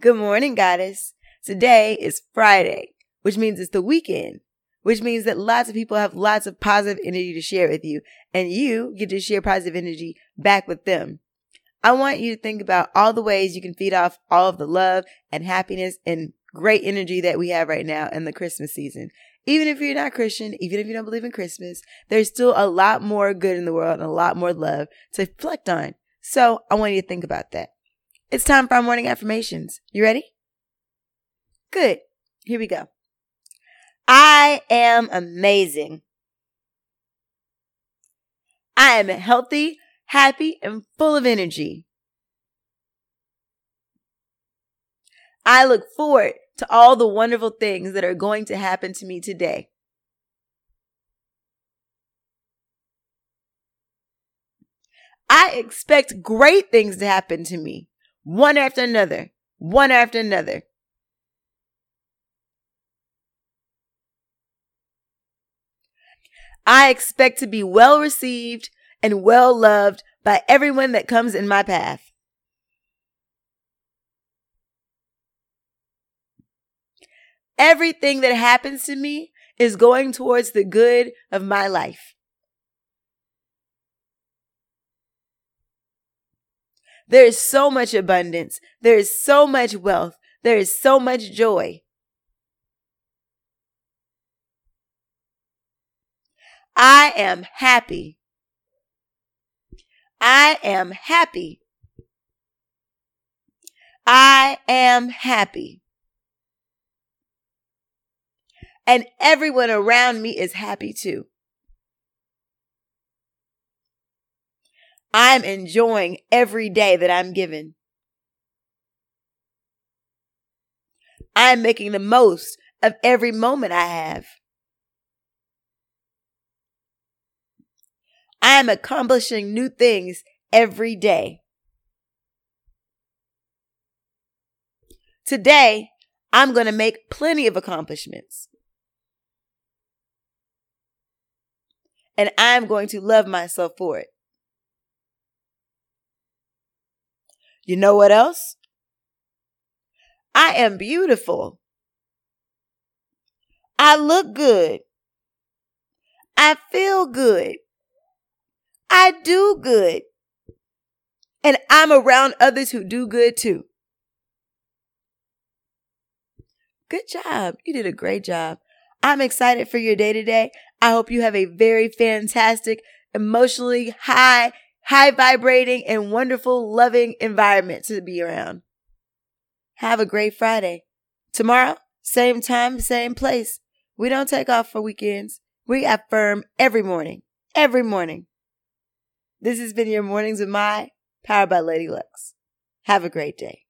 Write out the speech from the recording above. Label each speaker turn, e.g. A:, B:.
A: Good morning, goddess. Today is Friday, which means it's the weekend, which means that lots of people have lots of positive energy to share with you, and you get to share positive energy back with them. I want you to think about all the ways you can feed off all of the love and happiness and great energy that we have right now in the Christmas season. Even if you're not Christian, even if you don't believe in Christmas, there's still a lot more good in the world and a lot more love to reflect on. So I want you to think about that. It's time for our morning affirmations. You ready? Good. Here we go. I am amazing. I am healthy, happy, and full of energy. I look forward to all the wonderful things that are going to happen to me today. I expect great things to happen to me, one after another, one after another. I expect to be well received and well loved by everyone that comes in my path. Everything that happens to me is going towards the good of my life. There is so much abundance. There is so much wealth. There is so much joy. I am happy. I am happy. I am happy. And everyone around me is happy too. I'm enjoying every day that I'm given. I'm making the most of every moment I have. I'm accomplishing new things every day. Today, I'm going to make plenty of accomplishments. And I'm going to love myself for it. You know what else? I am beautiful. I look good. I feel good. I do good. And I'm around others who do good too. Good job. You did a great job. I'm excited for your day today. I hope you have a very fantastic, emotionally high, high vibrating and wonderful, loving environment to be around. Have a great Friday. Tomorrow, same time, same place. We don't take off for weekends. We affirm every morning, every morning. This has been your Mornings with My, powered by Lady Lux. Have a great day.